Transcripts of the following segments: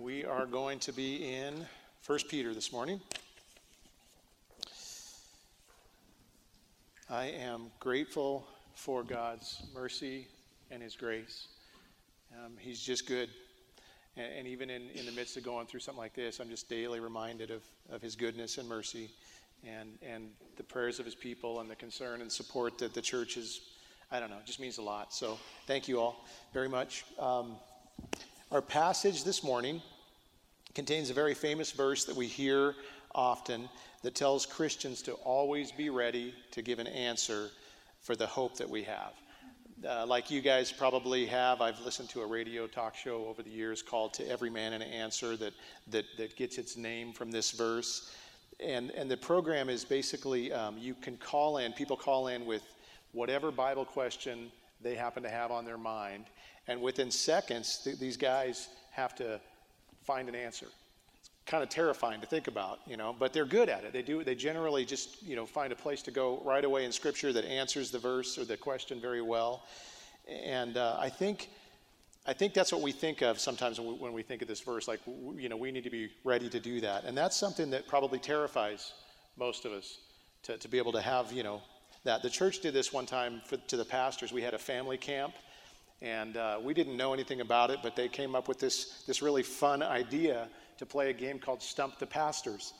We are going to be in 1 Peter this morning. I am grateful for God's mercy and His grace. Um, he's just good. And, and even in, in the midst of going through something like this, I'm just daily reminded of, of His goodness and mercy and, and the prayers of His people and the concern and support that the church is, I don't know, just means a lot. So thank you all very much. Um, our passage this morning contains a very famous verse that we hear often that tells Christians to always be ready to give an answer for the hope that we have. Uh, like you guys probably have, I've listened to a radio talk show over the years called To Every Man an Answer that, that, that gets its name from this verse. And, and the program is basically um, you can call in, people call in with whatever Bible question they happen to have on their mind. And within seconds, th- these guys have to find an answer. It's kind of terrifying to think about, you know, but they're good at it. They do. They generally just, you know, find a place to go right away in Scripture that answers the verse or the question very well. And uh, I think, I think that's what we think of sometimes when we, when we think of this verse. Like, you know, we need to be ready to do that, and that's something that probably terrifies most of us to, to be able to have, you know, that. The church did this one time for, to the pastors. We had a family camp and uh, we didn't know anything about it, but they came up with this, this really fun idea to play a game called Stump the Pastors.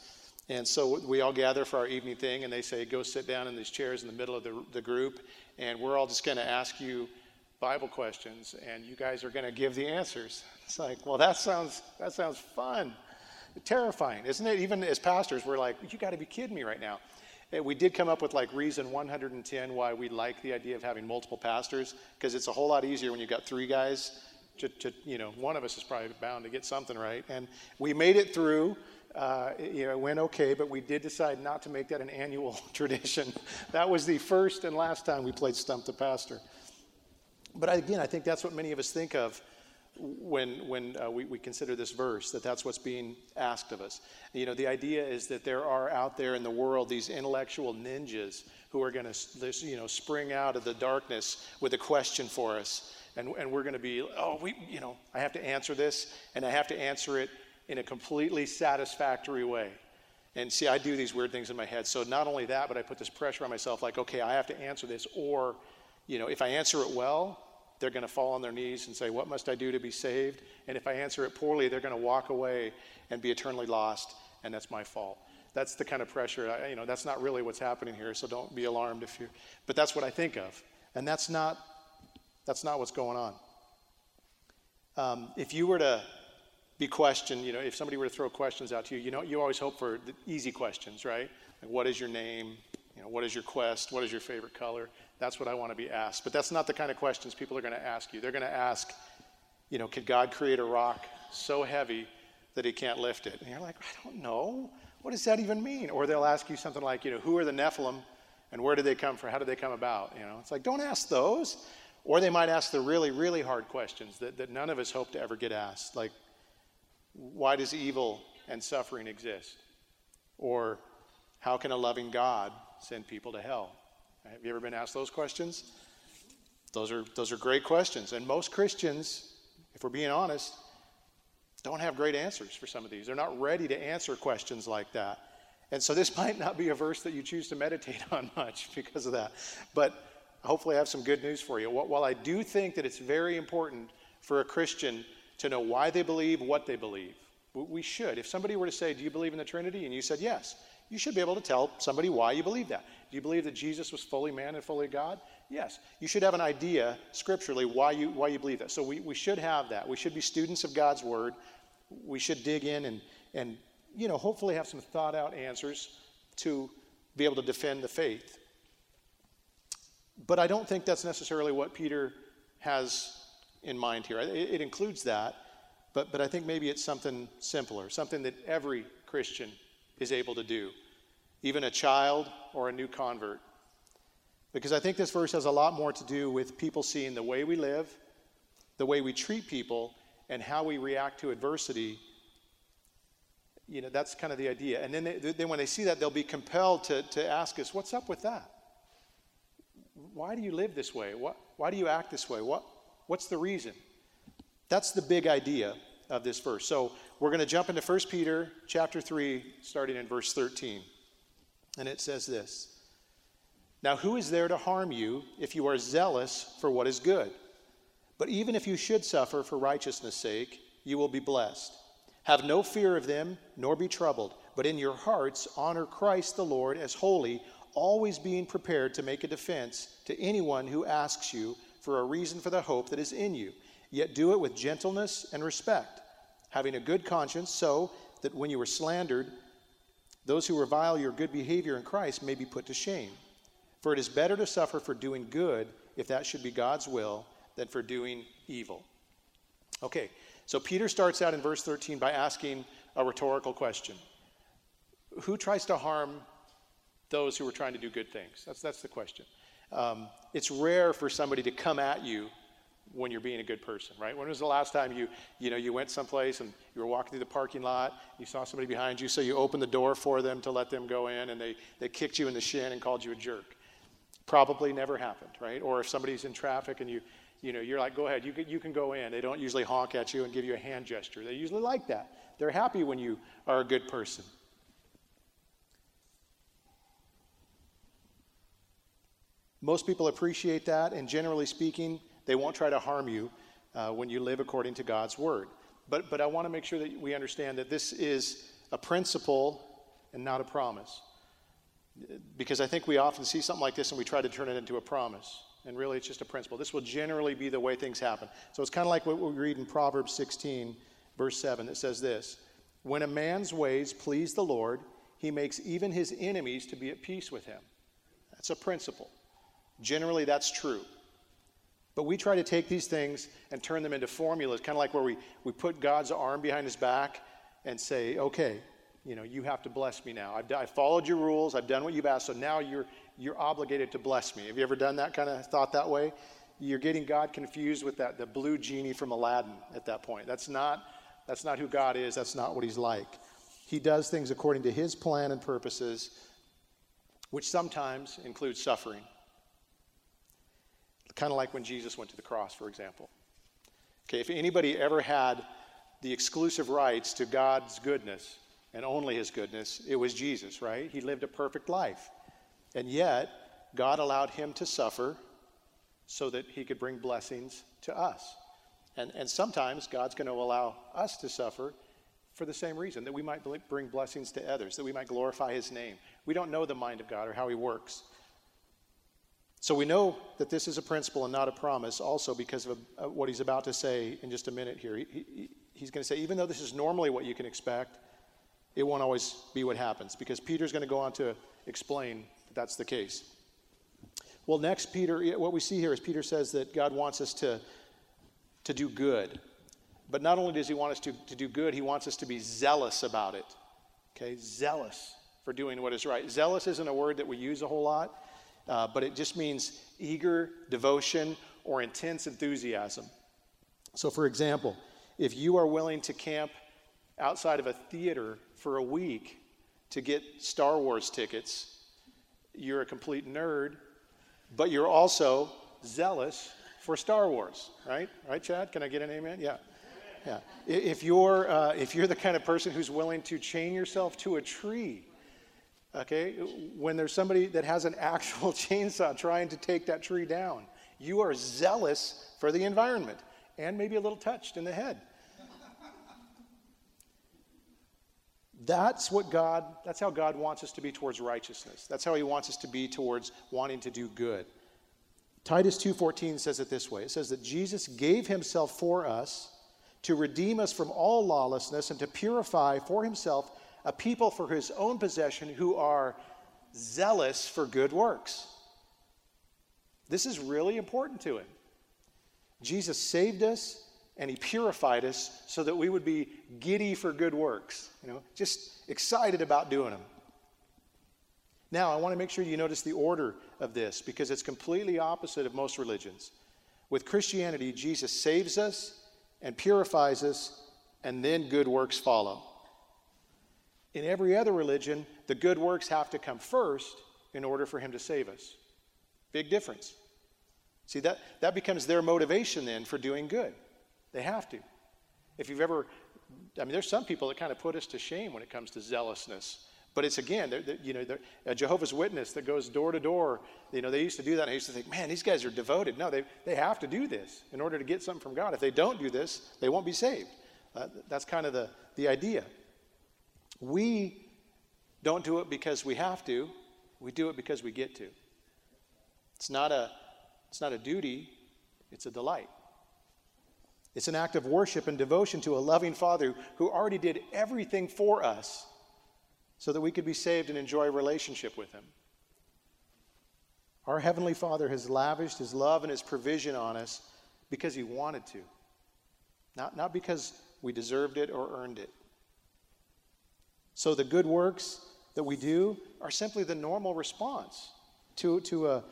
And so we all gather for our evening thing, and they say, Go sit down in these chairs in the middle of the, the group, and we're all just going to ask you Bible questions, and you guys are going to give the answers. It's like, well, that sounds, that sounds fun. Terrifying, isn't it? Even as pastors, we're like, you got to be kidding me right now. We did come up with like reason 110 why we like the idea of having multiple pastors, because it's a whole lot easier when you've got three guys. To, to, you know, one of us is probably bound to get something right. And we made it through. Uh, you know, it went okay, but we did decide not to make that an annual tradition. that was the first and last time we played Stump the Pastor. But again, I think that's what many of us think of when, when uh, we, we consider this verse, that that's what's being asked of us. You know, the idea is that there are out there in the world these intellectual ninjas who are going to, you know, spring out of the darkness with a question for us. And, and we're going to be, oh, we, you know, I have to answer this, and I have to answer it in a completely satisfactory way. And see, I do these weird things in my head. So not only that, but I put this pressure on myself, like, okay, I have to answer this, or, you know, if I answer it well, they're going to fall on their knees and say, What must I do to be saved? And if I answer it poorly, they're going to walk away and be eternally lost, and that's my fault. That's the kind of pressure, I, you know, that's not really what's happening here, so don't be alarmed if you, but that's what I think of. And that's not, that's not what's going on. Um, if you were to be questioned, you know, if somebody were to throw questions out to you, you know, you always hope for the easy questions, right? Like, what is your name? You know, what is your quest? What is your favorite color? That's what I want to be asked. But that's not the kind of questions people are going to ask you. They're going to ask, you know, could God create a rock so heavy that he can't lift it? And you're like, I don't know. What does that even mean? Or they'll ask you something like, you know, who are the Nephilim and where did they come from? How did they come about? You know, it's like, don't ask those. Or they might ask the really, really hard questions that, that none of us hope to ever get asked, like, why does evil and suffering exist? Or how can a loving God send people to hell? Have you ever been asked those questions? Those are, those are great questions. And most Christians, if we're being honest, don't have great answers for some of these. They're not ready to answer questions like that. And so this might not be a verse that you choose to meditate on much because of that. But hopefully, I have some good news for you. While I do think that it's very important for a Christian to know why they believe what they believe, we should. If somebody were to say, Do you believe in the Trinity? and you said yes, you should be able to tell somebody why you believe that. Do you believe that Jesus was fully man and fully God? Yes. You should have an idea scripturally why you, why you believe that. So we, we should have that. We should be students of God's word. We should dig in and, and, you know, hopefully have some thought out answers to be able to defend the faith. But I don't think that's necessarily what Peter has in mind here. It, it includes that, but, but I think maybe it's something simpler, something that every Christian is able to do, even a child or a new convert. Because I think this verse has a lot more to do with people seeing the way we live, the way we treat people, and how we react to adversity. You know, that's kind of the idea. And then, they, then when they see that, they'll be compelled to, to ask us, what's up with that? Why do you live this way? What, why do you act this way? What, what's the reason? That's the big idea of this verse. So we're going to jump into 1 Peter chapter 3, starting in verse 13. And it says this Now, who is there to harm you if you are zealous for what is good? But even if you should suffer for righteousness' sake, you will be blessed. Have no fear of them, nor be troubled, but in your hearts honor Christ the Lord as holy, always being prepared to make a defense to anyone who asks you for a reason for the hope that is in you. Yet do it with gentleness and respect, having a good conscience, so that when you are slandered, those who revile your good behavior in Christ may be put to shame. For it is better to suffer for doing good, if that should be God's will, than for doing evil. Okay, so Peter starts out in verse 13 by asking a rhetorical question Who tries to harm those who are trying to do good things? That's, that's the question. Um, it's rare for somebody to come at you when you're being a good person, right? When was the last time you, you know, you went someplace and you were walking through the parking lot, you saw somebody behind you, so you opened the door for them to let them go in, and they, they kicked you in the shin and called you a jerk? Probably never happened, right? Or if somebody's in traffic and you, you know, you're like, go ahead, you can, you can go in. They don't usually honk at you and give you a hand gesture. They usually like that. They're happy when you are a good person. Most people appreciate that, and generally speaking, they won't try to harm you uh, when you live according to God's word. But, but I want to make sure that we understand that this is a principle and not a promise. Because I think we often see something like this and we try to turn it into a promise. And really, it's just a principle. This will generally be the way things happen. So it's kind of like what we read in Proverbs 16, verse 7. It says this When a man's ways please the Lord, he makes even his enemies to be at peace with him. That's a principle. Generally, that's true. But we try to take these things and turn them into formulas, kind of like where we, we put God's arm behind his back and say, okay, you know, you have to bless me now. I've, I've followed your rules. I've done what you've asked. So now you're, you're obligated to bless me. Have you ever done that kind of thought that way? You're getting God confused with that, the blue genie from Aladdin at that point. That's not, that's not who God is. That's not what he's like. He does things according to his plan and purposes, which sometimes includes suffering. Kind of like when Jesus went to the cross, for example. Okay, if anybody ever had the exclusive rights to God's goodness and only his goodness, it was Jesus, right? He lived a perfect life. And yet, God allowed him to suffer so that he could bring blessings to us. And, and sometimes God's going to allow us to suffer for the same reason that we might bring blessings to others, that we might glorify his name. We don't know the mind of God or how he works. So we know that this is a principle and not a promise, also because of a, what he's about to say in just a minute here. He, he, he's going to say, even though this is normally what you can expect, it won't always be what happens, because Peter's going to go on to explain that that's the case. Well, next, Peter, what we see here is Peter says that God wants us to, to do good. But not only does he want us to, to do good, he wants us to be zealous about it. Okay, zealous for doing what is right. Zealous isn't a word that we use a whole lot uh, but it just means eager devotion or intense enthusiasm. So, for example, if you are willing to camp outside of a theater for a week to get Star Wars tickets, you're a complete nerd, but you're also zealous for Star Wars, right? Right, Chad? Can I get an amen? Yeah. Yeah. If you're, uh, if you're the kind of person who's willing to chain yourself to a tree okay, when there's somebody that has an actual chainsaw trying to take that tree down. You are zealous for the environment and maybe a little touched in the head. That's what God, that's how God wants us to be towards righteousness. That's how he wants us to be towards wanting to do good. Titus 2:14 says it this way. It says that Jesus gave himself for us to redeem us from all lawlessness and to purify for himself a people for his own possession who are zealous for good works. This is really important to him. Jesus saved us and he purified us so that we would be giddy for good works, you know, just excited about doing them. Now, I want to make sure you notice the order of this because it's completely opposite of most religions. With Christianity, Jesus saves us and purifies us, and then good works follow. In every other religion, the good works have to come first in order for him to save us. Big difference. See, that, that becomes their motivation then for doing good. They have to. If you've ever, I mean, there's some people that kind of put us to shame when it comes to zealousness. But it's again, they're, they're, you know, a Jehovah's Witness that goes door to door. You know, they used to do that. I used to think, man, these guys are devoted. No, they, they have to do this in order to get something from God. If they don't do this, they won't be saved. Uh, that's kind of the, the idea. We don't do it because we have to. We do it because we get to. It's not a, it's not a duty. It's a delight. It's an act of worship and devotion to a loving Father who already did everything for us so that we could be saved and enjoy a relationship with Him. Our Heavenly Father has lavished His love and His provision on us because He wanted to, not, not because we deserved it or earned it. So the good works that we do are simply the normal response to, to a,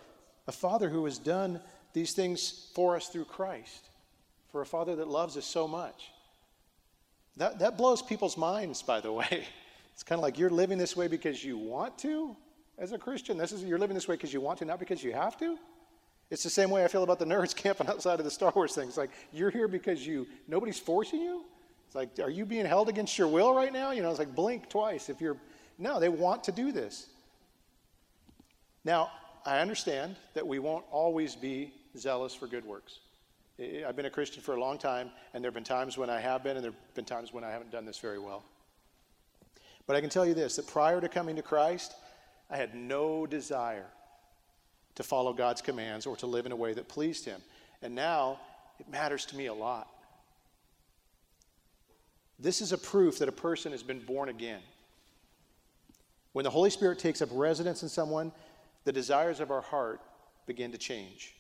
a Father who has done these things for us through Christ, for a Father that loves us so much. That, that blows people's minds, by the way. It's kind of like you're living this way because you want to as a Christian. This is you're living this way because you want to, not because you have to. It's the same way I feel about the nerds camping outside of the Star Wars thing. It's like you're here because you nobody's forcing you. It's like, are you being held against your will right now? You know, it's like blink twice if you're no, they want to do this. Now, I understand that we won't always be zealous for good works. I've been a Christian for a long time, and there have been times when I have been, and there have been times when I haven't done this very well. But I can tell you this that prior to coming to Christ, I had no desire to follow God's commands or to live in a way that pleased Him. And now it matters to me a lot. This is a proof that a person has been born again. When the Holy Spirit takes up residence in someone, the desires of our heart begin to change.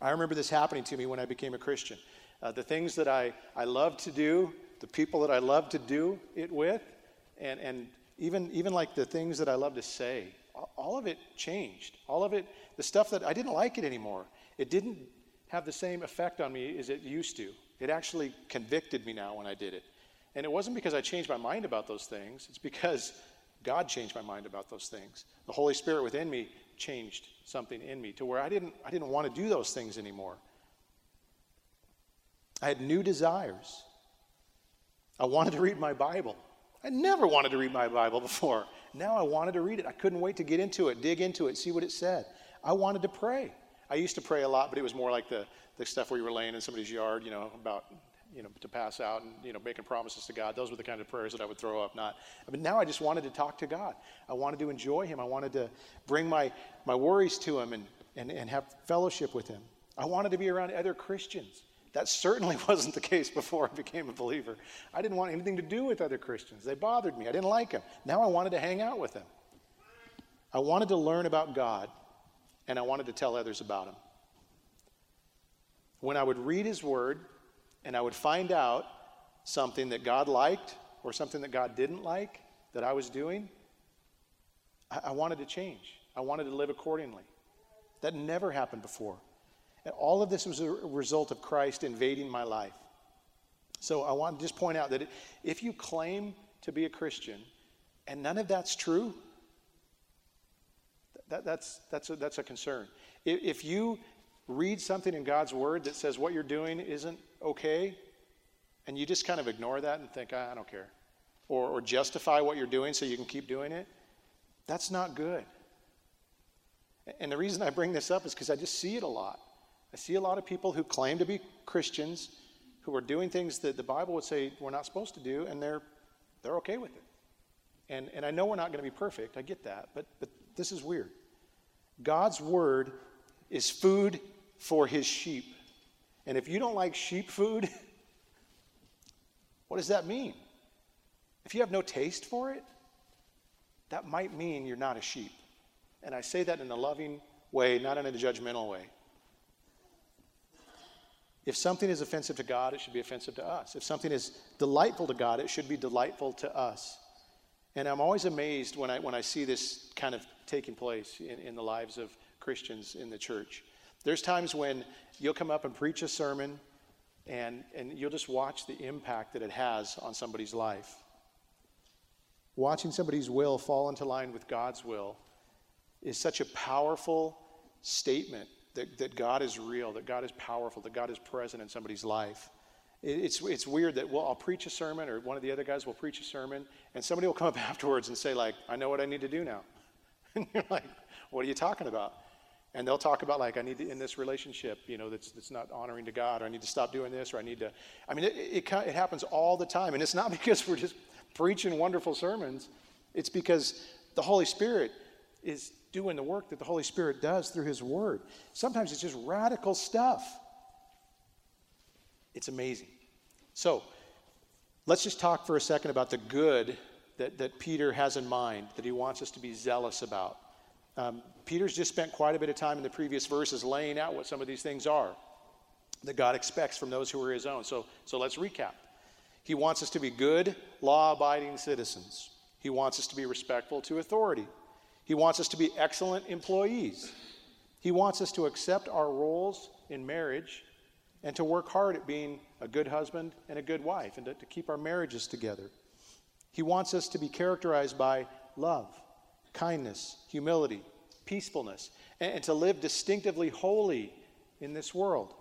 I remember this happening to me when I became a Christian. Uh, the things that I, I loved to do, the people that I love to do it with, and, and even, even like the things that I love to say, all of it changed. All of it, the stuff that I didn't like it anymore, it didn't have the same effect on me as it used to. It actually convicted me now when I did it. And it wasn't because I changed my mind about those things, it's because God changed my mind about those things. The Holy Spirit within me changed something in me to where I didn't, I didn't want to do those things anymore. I had new desires. I wanted to read my Bible. I never wanted to read my Bible before. Now I wanted to read it. I couldn't wait to get into it, dig into it, see what it said. I wanted to pray. I used to pray a lot, but it was more like the, the stuff where you were laying in somebody's yard, you know, about, you know, to pass out and, you know, making promises to God. Those were the kind of prayers that I would throw up, not. But now I just wanted to talk to God. I wanted to enjoy Him. I wanted to bring my, my worries to Him and, and, and have fellowship with Him. I wanted to be around other Christians. That certainly wasn't the case before I became a believer. I didn't want anything to do with other Christians. They bothered me. I didn't like them. Now I wanted to hang out with them. I wanted to learn about God, and I wanted to tell others about Him. When I would read His Word and I would find out something that God liked or something that God didn't like that I was doing, I, I wanted to change. I wanted to live accordingly. That never happened before. And all of this was a result of Christ invading my life. So I want to just point out that if you claim to be a Christian and none of that's true, that, that's, that's, a, that's a concern. If, if you read something in God's Word that says what you're doing isn't okay, and you just kind of ignore that and think, ah, I don't care, or, or justify what you're doing so you can keep doing it, that's not good. And the reason I bring this up is because I just see it a lot. I see a lot of people who claim to be Christians who are doing things that the Bible would say we're not supposed to do, and they're, they're okay with it. And, and I know we're not going to be perfect, I get that, but, but this is weird. God's word is food for his sheep. And if you don't like sheep food, what does that mean? If you have no taste for it, that might mean you're not a sheep. And I say that in a loving way, not in a judgmental way. If something is offensive to God, it should be offensive to us. If something is delightful to God, it should be delightful to us. And I'm always amazed when I, when I see this kind of taking place in, in the lives of Christians in the church. There's times when you'll come up and preach a sermon and, and you'll just watch the impact that it has on somebody's life. Watching somebody's will fall into line with God's will is such a powerful statement that, that God is real, that God is powerful, that God is present in somebody's life. it's, it's weird that well, I'll preach a sermon, or one of the other guys will preach a sermon, and somebody will come up afterwards and say, like, I know what I need to do now. And you're like, what are you talking about? And they'll talk about, like, I need to end this relationship, you know, that's, that's not honoring to God, or I need to stop doing this, or I need to. I mean, it, it, it happens all the time. And it's not because we're just preaching wonderful sermons, it's because the Holy Spirit is doing the work that the Holy Spirit does through His Word. Sometimes it's just radical stuff. It's amazing. So, let's just talk for a second about the good that, that Peter has in mind, that he wants us to be zealous about. Um, Peter's just spent quite a bit of time in the previous verses laying out what some of these things are that God expects from those who are his own. So, so let's recap. He wants us to be good, law abiding citizens. He wants us to be respectful to authority. He wants us to be excellent employees. He wants us to accept our roles in marriage and to work hard at being a good husband and a good wife and to, to keep our marriages together. He wants us to be characterized by love, kindness, humility, peacefulness, and, to live distinctively holy in this world.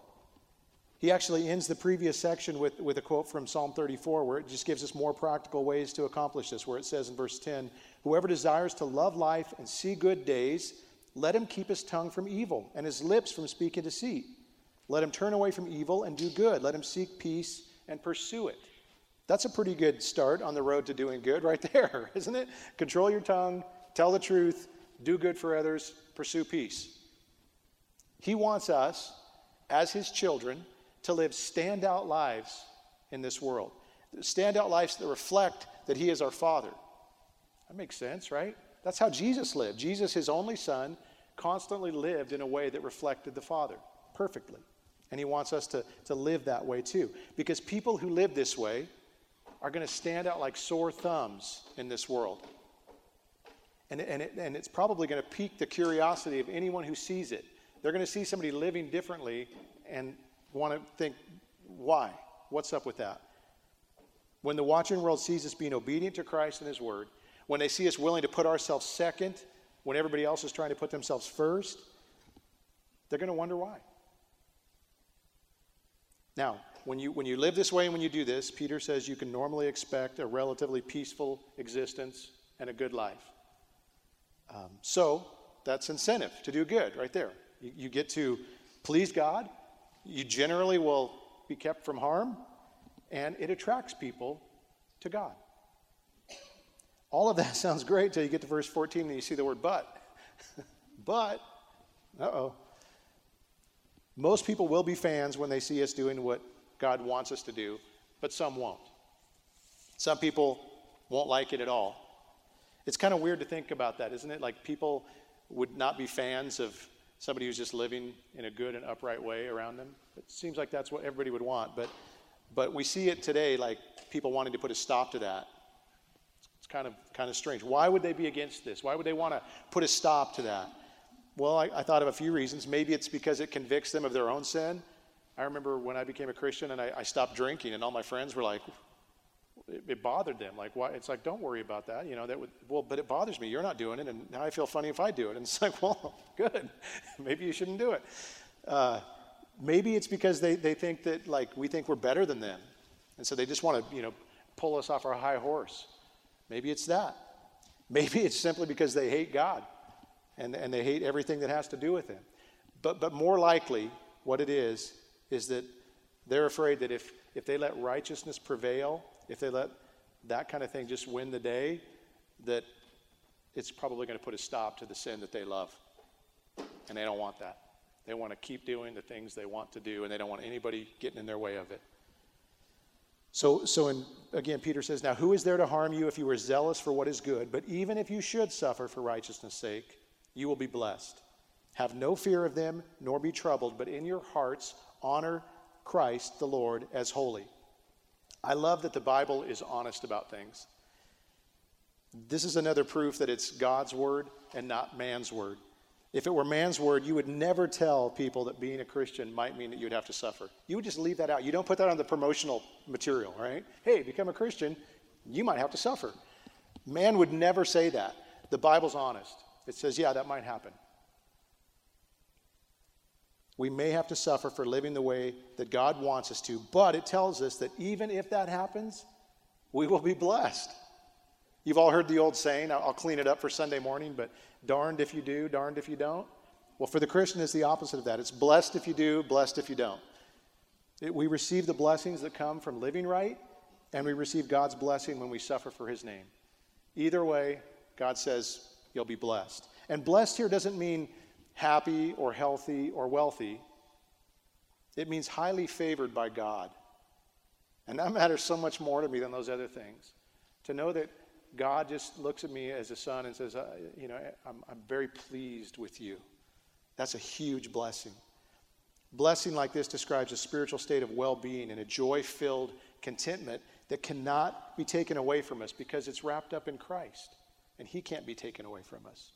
He actually ends the previous section with, with a quote from Psalm 34, where it just gives us more practical ways to accomplish this, where it says in verse 10 Whoever desires to love life and see good days, let him keep his tongue from evil and his lips from speaking deceit. Let him turn away from evil and do good. Let him seek peace and pursue it. That's a pretty good start on the road to doing good, right there, isn't it? Control your tongue, tell the truth, do good for others, pursue peace. He wants us, as his children, to live standout lives in this world. Standout lives that reflect that he is our Father. That makes sense, right? That's how Jesus lived. Jesus, his only son, constantly lived in a way that reflected the Father perfectly. And he wants us to, to live that way too. Because people who live this way are going to stand out like sore thumbs in this world. And, and, it, and it's probably going to pique the curiosity of anyone who sees it. They're going to see somebody living differently and want to think, why? What's up with that? When the watching world sees us being obedient to Christ and His Word, when they see us willing to put ourselves second when everybody else is trying to put themselves first, they're going to wonder why. Now, when you, when you live this way and when you do this, Peter says you can normally expect a relatively peaceful existence and a good life. Um, so, that's incentive to do good right there. You, you get to please God, you generally will be kept from harm, and it attracts people to God. All of that sounds great until you get to verse 14 and you see the word but. but, uh oh. Most people will be fans when they see us doing what God wants us to do, but some won't. Some people won't like it at all. It's kind of weird to think about that, isn't it? Like people would not be fans of somebody who's just living in a good and upright way around them. It seems like that's what everybody would want, but but we see it today like people wanting to put a stop to that. It's kind of kind of strange. Why would they be against this? Why would they want to put a stop to that? Well, I, I thought of a few reasons. Maybe it's because it convicts them of their own sin. I remember when I became a Christian and I, I stopped drinking, and all my friends were like, it, it, bothered them. Like, why? It's like, don't worry about that. You know, that would, well, but it bothers me. You're not doing it, and now I feel funny if I do it. And it's like, well, good. maybe you shouldn't do it. Uh, maybe it's because they, they think that, like, we think we're better than them. And so they just want to, you know, pull us off our high horse. Maybe it's that. Maybe it's simply because they hate God and, and they hate everything that has to do with him. But, but more likely, what it is, is that they're afraid that if, if they let righteousness prevail, if they let that kind of thing just win the day, that it's probably going to put a stop to the sin that they love. And they don't want that. They want to keep doing the things they want to do, and they don't want anybody getting in their way of it. So, so in, again, Peter says, Now, who is there to harm you if you are zealous for what is good? But even if you should suffer for righteousness' sake, you will be blessed. Have no fear of them, nor be troubled, but in your hearts honor Christ the Lord as holy. I love that the Bible is honest about things. This is another proof that it's God's word and not man's word. If it were man's word, you would never tell people that being a Christian might mean that you'd have to suffer. You would just leave that out. You don't put that on the promotional material, right? Hey, become a Christian, you might have to suffer. Man would never say that. The Bible's honest. It says, yeah, that might happen. We may have to suffer for living the way that God wants us to, but it tells us that even if that happens, we will be blessed. You've all heard the old saying, I'll clean it up for Sunday morning, but darned if you do, darned if you don't. Well, for the Christian, it's the opposite of that. It's blessed if you do, blessed if you don't. It, we receive the blessings that come from living right, and we receive God's blessing when we suffer for his name. Either way, God says you'll be blessed. And blessed here doesn't mean happy or healthy or wealthy, it means highly favored by God. And that matters so much more to me than those other things. To know that God just looks at me as a son and says, You know, I'm, I'm very pleased with you. That's a huge blessing. Blessing like this describes a spiritual state of well being and a joy filled contentment that cannot be taken away from us because it's wrapped up in Christ and He can't be taken away from us.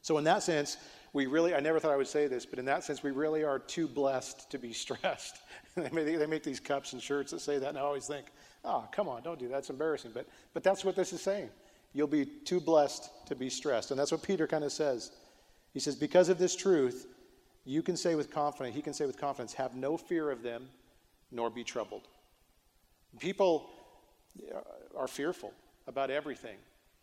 So, in that sense, we really, I never thought I would say this, but in that sense, we really are too blessed to be stressed. they, make, these cups and shirts that say that, and I always think, oh, come on, don't do that. It's embarrassing. But, but that's what this is saying. You'll be too blessed to be stressed. And that's what Peter kind of says. He says, because of this truth, you can say with confidence, he can say with confidence, have no fear of them, nor be troubled. People uh, are fearful about everything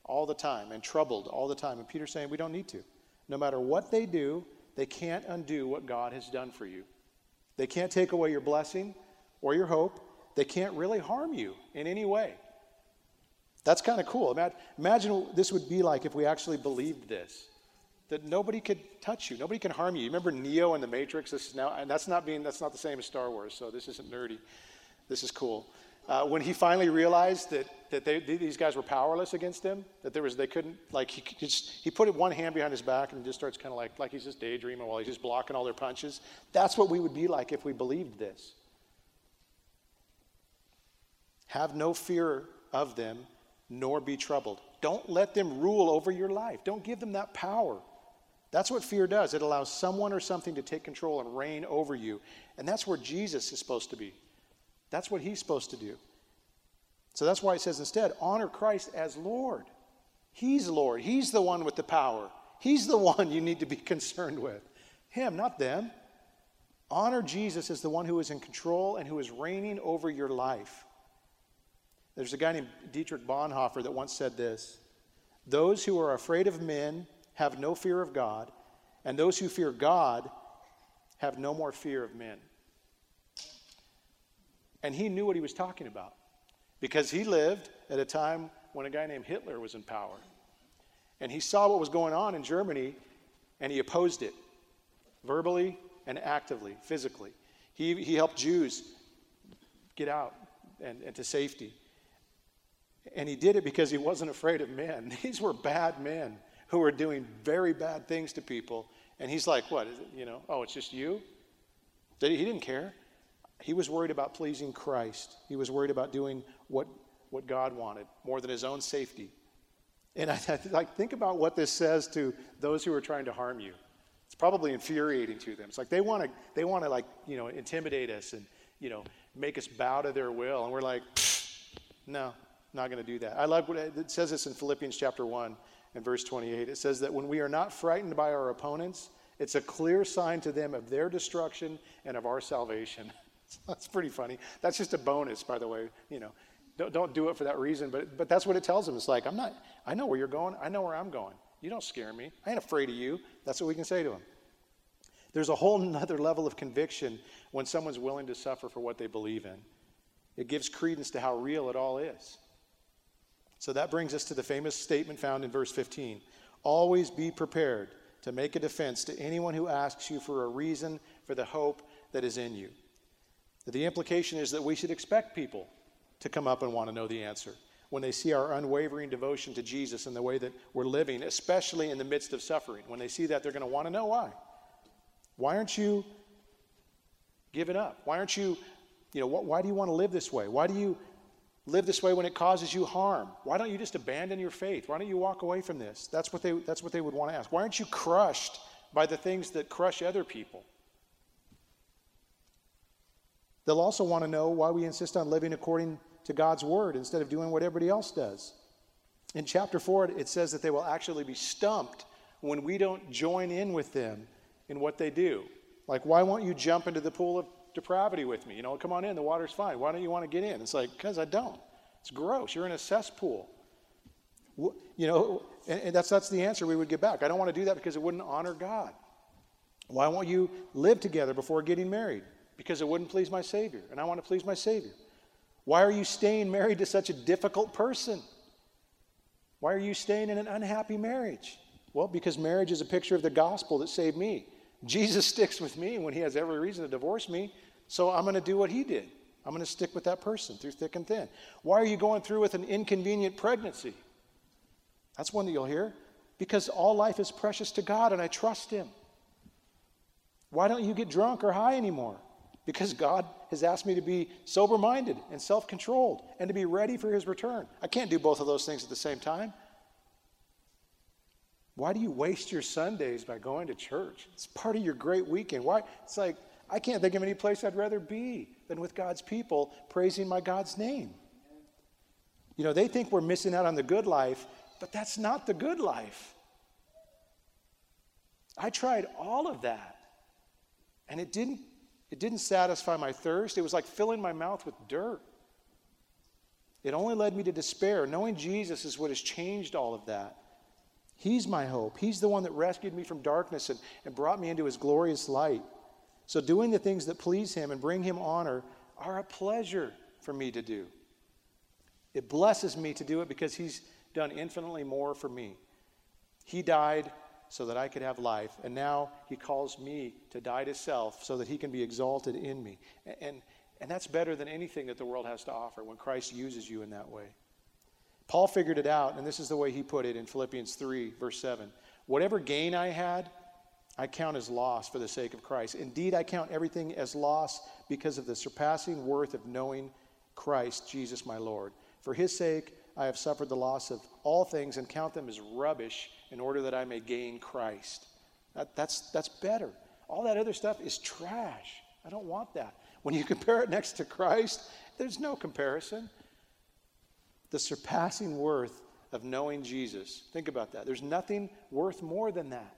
all the time and troubled all the time. And Peter's saying we don't need to. No matter what they do, they can't undo what God has done for you. They can't take away your blessing or your hope. They can't really harm you in any way. That's kind of cool. Imagine this would be like if we actually believed this that nobody could touch you, nobody can harm you. You remember Neo in the Matrix? This is now, and that's not being that's not the same as Star Wars, so this isn't nerdy. This is cool. Uh, when he finally realized that, that they, these guys were powerless against him, that there was, they couldn't, like, he, just, he put one hand behind his back and just starts kind of like, like he's just daydreaming while he's just blocking all their punches. That's what we would be like if we believed this. Have no fear of them, nor be troubled. Don't let them rule over your life. Don't give them that power. That's what fear does. It allows someone or something to take control and reign over you. And that's where Jesus is supposed to be. That's what he's supposed to do. So that's why it says instead, honor Christ as Lord. He's Lord. He's the one with the power. He's the one you need to be concerned with. Him, not them. Honor Jesus as the one who is in control and who is reigning over your life. There's a guy named Dietrich Bonhoeffer that once said this Those who are afraid of men have no fear of God, and those who fear God have no more fear of men. And he knew what he was talking about because he lived at a time when a guy named Hitler was in power. And he saw what was going on in Germany and he opposed it verbally and actively, physically. He, he helped Jews get out and, and to safety. And he did it because he wasn't afraid of men. These were bad men who were doing very bad things to people. And he's like, what? Is it, you know, oh, it's just you? He didn't care. He was worried about pleasing Christ. He was worried about doing what, what God wanted more than his own safety. And I, I like think about what this says to those who are trying to harm you. It's probably infuriating to them. It's like they want to they want to like you know intimidate us and you know make us bow to their will, and we're like, no, not going to do that. I love what it says this in Philippians chapter one and verse 28. It says that when we are not frightened by our opponents, it's a clear sign to them of their destruction and of our salvation. that's pretty funny. That's just a bonus, by the way. You know, don't, don't do it for that reason, but, but that's what it tells them. It's like, I'm not, I know where you're going. I know where I'm going. You don't scare me. I ain't afraid of you. That's what we can say to them. There's a whole nother level of conviction when someone's willing to suffer for what they believe in. It gives credence to how real it all is. So that brings us to the famous statement found in verse 15 Always be prepared to make a defense to anyone who asks you for a reason for the hope that is in you. The implication is that we should expect people to come up and want to know the answer when they see our unwavering devotion to Jesus and the way that we're living, especially in the midst of suffering. When they see that, they're going to want to know why. Why aren't you giving up? Why aren't you, you know, why do you want to live this way? Why do you live this way when it causes you harm? Why don't you just abandon your faith? Why don't you walk away from this? That's what they, that's what they would want to ask. Why aren't you crushed by the things that crush other people? They'll also want to know why we insist on living according to God's word instead of doing what everybody else does. In chapter 4, it says that they will actually be stumped when we don't join in with them in what they do. Like, why won't you jump into the pool of depravity with me? You know, come on in, the water's fine. Why don't you want to get in? It's like, because I don't. It's gross. You're in a cesspool. You know, and that's, that's the answer we would get back. I don't want to do that because it wouldn't honor God. Why won't you live together before getting married? Because it wouldn't please my Savior, and I want to please my Savior. Why are you staying married to such a difficult person? Why are you staying in an unhappy marriage? Well, because marriage is a picture of the gospel that saved me. Jesus sticks with me when he has every reason to divorce me, so I'm going to do what he did. I'm going to stick with that person through thick and thin. Why are you going through with an inconvenient pregnancy? That's one that you'll hear. Because all life is precious to God and I trust him. Why don't you get drunk or high anymore? Because God has asked me to be sober minded and self controlled and to be ready for his return. I can't do both of those things at the same time. Why do you waste your Sundays by going to church? It's part of your great weekend. Why? It's like, I can't think of any place I'd rather be than with God's people praising my God's name. You know, they think we're missing out on the good life, but that's not the good life. I tried all of that, and it didn't, it didn't satisfy my thirst. It was like filling my mouth with dirt. It only led me to despair. Knowing Jesus is what has changed all of that. He's my hope. He's the one that rescued me from darkness and, and brought me into his glorious light. So, doing the things that please him and bring him honor are a pleasure for me to do. It blesses me to do it because he's done infinitely more for me. He died so that I could have life, and now he calls me to die to self so that he can be exalted in me. And, and, that's better than anything that the world has to offer when Christ uses you in that way. Paul figured it out, and this is the way he put it in Philippians 3, verse 7. Whatever gain I had, I count as loss for the sake of Christ. Indeed, I count everything as loss because of the surpassing worth of knowing Christ, Jesus my Lord. For his sake, I have suffered the loss of all things and count them as rubbish in order that I may gain Christ. That, that's, that's better. All that other stuff is trash. I don't want that. When you compare it next to Christ, there's no comparison the surpassing worth of knowing Jesus. Think about that. There's nothing worth more than that.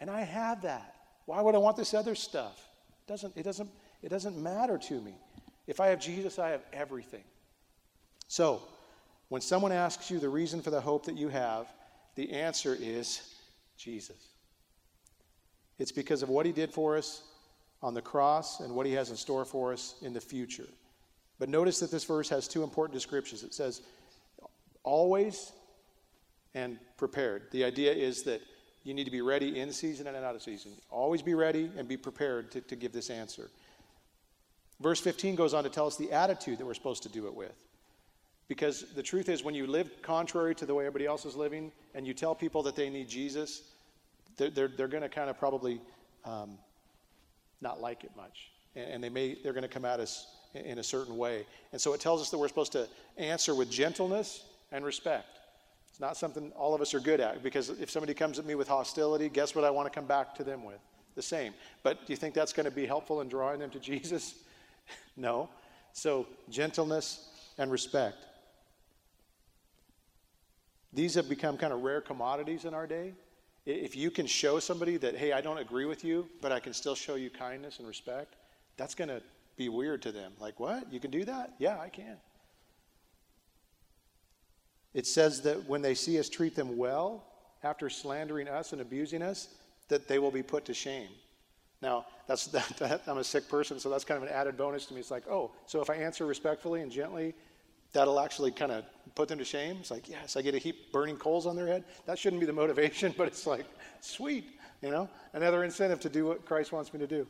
And I have that. Why would I want this other stuff? It doesn't, it doesn't, it doesn't matter to me. If I have Jesus, I have everything. So, when someone asks you the reason for the hope that you have, the answer is Jesus. It's because of what he did for us on the cross and what he has in store for us in the future. But notice that this verse has two important descriptions. It says, always and prepared. The idea is that you need to be ready in season and out of season. Always be ready and be prepared to, to give this answer. Verse 15 goes on to tell us the attitude that we're supposed to do it with. Because the truth is, when you live contrary to the way everybody else is living and you tell people that they need Jesus, they're, they're, they're going to kind of probably um, not like it much. And, and they may, they're going to come at us in, in a certain way. And so it tells us that we're supposed to answer with gentleness and respect. It's not something all of us are good at because if somebody comes at me with hostility, guess what I want to come back to them with? The same. But do you think that's going to be helpful in drawing them to Jesus? no. So, gentleness and respect. These have become kind of rare commodities in our day. If you can show somebody that, hey, I don't agree with you, but I can still show you kindness and respect, that's going to be weird to them. Like, what? You can do that? Yeah, I can. It says that when they see us treat them well, after slandering us and abusing us, that they will be put to shame. Now, that's that, that, I'm a sick person, so that's kind of an added bonus to me. It's like, oh, so if I answer respectfully and gently, that'll actually kind of put them to shame. It's like, yes, I get a heap burning coals on their head. That shouldn't be the motivation, but it's like, sweet, you know, another incentive to do what Christ wants me to do.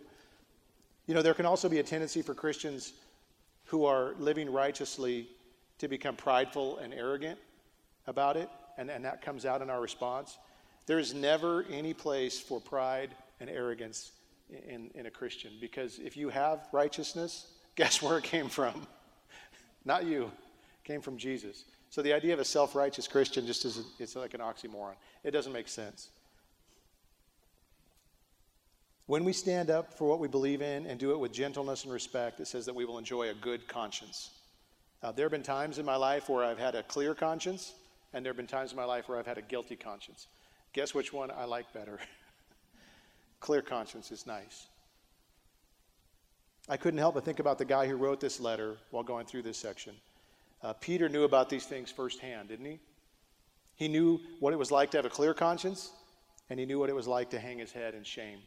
You know, there can also be a tendency for Christians who are living righteously to become prideful and arrogant about it, and, and that comes out in our response. There is never any place for pride and arrogance in, in a Christian because if you have righteousness, guess where it came from? Not you, came from Jesus. So the idea of a self righteous Christian just is it's like an oxymoron. It doesn't make sense. When we stand up for what we believe in and do it with gentleness and respect, it says that we will enjoy a good conscience. Now, there have been times in my life where I've had a clear conscience, and there have been times in my life where I've had a guilty conscience. Guess which one I like better? Clear conscience is nice. I couldn't help but think about the guy who wrote this letter while going through this section. Uh, Peter knew about these things firsthand, didn't he? He knew what it was like to have a clear conscience, and he knew what it was like to hang his head in shame.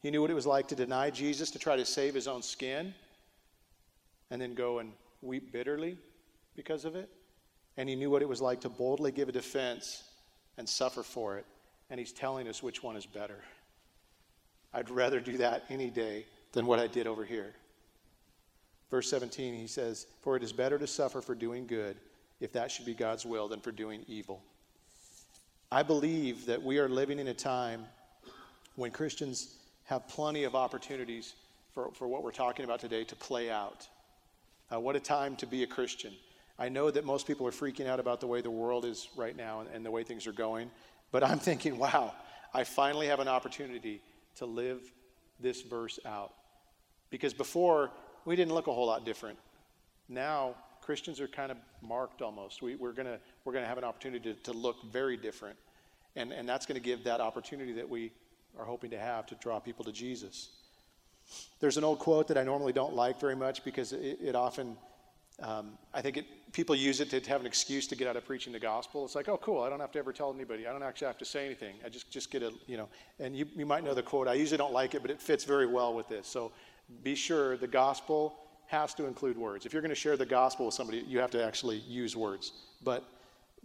He knew what it was like to deny Jesus, to try to save his own skin, and then go and weep bitterly because of it. And he knew what it was like to boldly give a defense and suffer for it. And he's telling us which one is better. I'd rather do that any day than what I did over here. Verse 17, he says, For it is better to suffer for doing good, if that should be God's will, than for doing evil. I believe that we are living in a time when Christians have plenty of opportunities for, for what we're talking about today to play out. Uh, what a time to be a Christian. I know that most people are freaking out about the way the world is right now and, and the way things are going, but I'm thinking, wow, I finally have an opportunity to live this verse out. Because before, we didn't look a whole lot different. Now, Christians are kind of marked almost. We, are going we're gonna have an opportunity to, to look very different. And, and that's going to give that opportunity that we are hoping to have to draw people to Jesus. There's an old quote that I normally don't like very much because it, it often, um, I think it, people use it to, have an excuse to get out of preaching the gospel. It's like, oh, cool, I don't have to ever tell anybody. I don't actually have to say anything. I just, just get a, you know, and you, you might know the quote. I usually don't like it, but it fits very well with this. So be sure the gospel has to include words. If you're going to share the gospel with somebody, you have to actually use words. But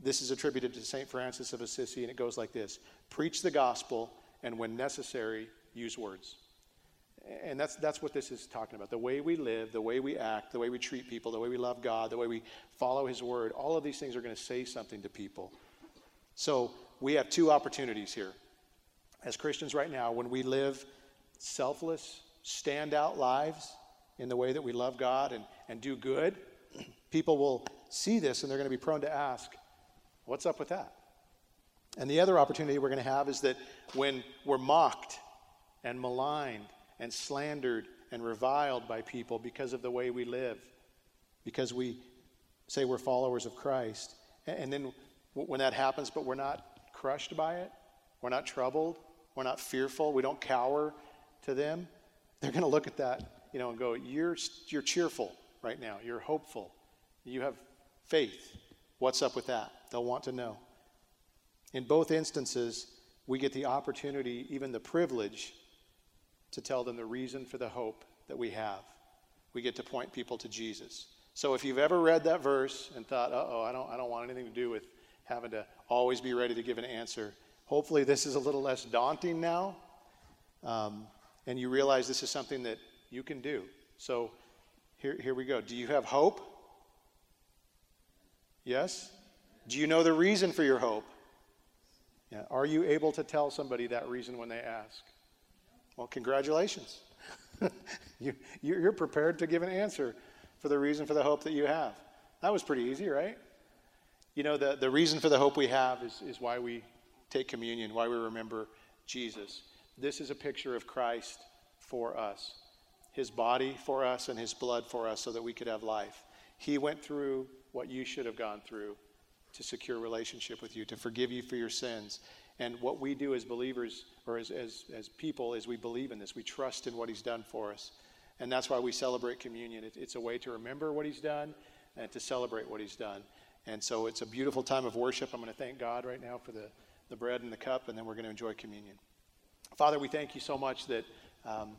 this is attributed to St. Francis of Assisi, and it goes like this Preach the gospel, and when necessary, use words. And that's, that's what this is talking about. The way we live, the way we act, the way we treat people, the way we love God, the way we follow His word, all of these things are going to say something to people. So we have two opportunities here. As Christians right now, when we live selfless, standout lives in the way that we love God and, and do good, people will see this and they're going to be prone to ask, What's up with that? And the other opportunity we're going to have is that when we're mocked and maligned and slandered and reviled by people because of the way we live, because we say we're followers of Christ. And then when that happens, but we're not crushed by it, we're not troubled, we're not fearful, we don't cower to them, they're going to look at that, you know, and go, "You're you're cheerful right now. You're hopeful. You have faith. What's up with that?" They'll want to know. In both instances, we get the opportunity, even the privilege, to tell them the reason for the hope that we have. We get to point people to Jesus. So if you've ever read that verse and thought, oh, I don't, I don't want anything to do with having to always be ready to give an answer, hopefully this is a little less daunting now. Um, and you realize this is something that you can do. So here, here we go. Do you have hope? Yes? Do you know the reason for your hope? Yeah. Are you able to tell somebody that reason when they ask? Well, congratulations. you, you're prepared to give an answer for the reason for the hope that you have. That was pretty easy, right? You know, the, the reason for the hope we have is, is why we take communion, why we remember Jesus. This is a picture of Christ for us, his body for us, and his blood for us so that we could have life. He went through what you should have gone through to secure relationship with you, to forgive you for your sins. And what we do as believers or as, as, as people is we believe in this. We trust in what He's done for us. And that's why we celebrate communion. It, it's a way to remember what He's done and to celebrate what He's done. And so it's a beautiful time of worship. I'm going to thank God right now for the, the bread and the cup, and then we're going to enjoy communion. Father, we thank you so much that um,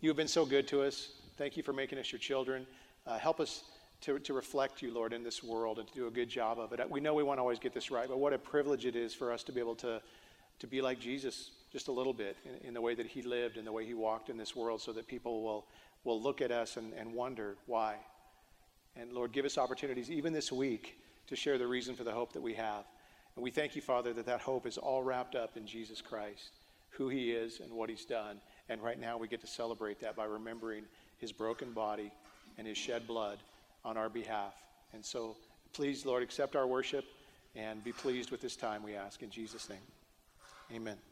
you have been so good to us. Thank you for making us your children. Uh, help us to, to reflect you, Lord, in this world and to do a good job of it. We know we want to always get this right, but what a privilege it is for us to be able to, to be like Jesus just a little bit in, in the way that he lived and the way he walked in this world so that people will, will look at us and, and wonder why. And Lord, give us opportunities even this week to share the reason for the hope that we have. And we thank you, Father, that that hope is all wrapped up in Jesus Christ, who he is and what he's done. And right now we get to celebrate that by remembering his broken body and his shed blood on our behalf. And so, please, Lord, accept our worship and be pleased with this time, we ask. In Jesus' name, amen.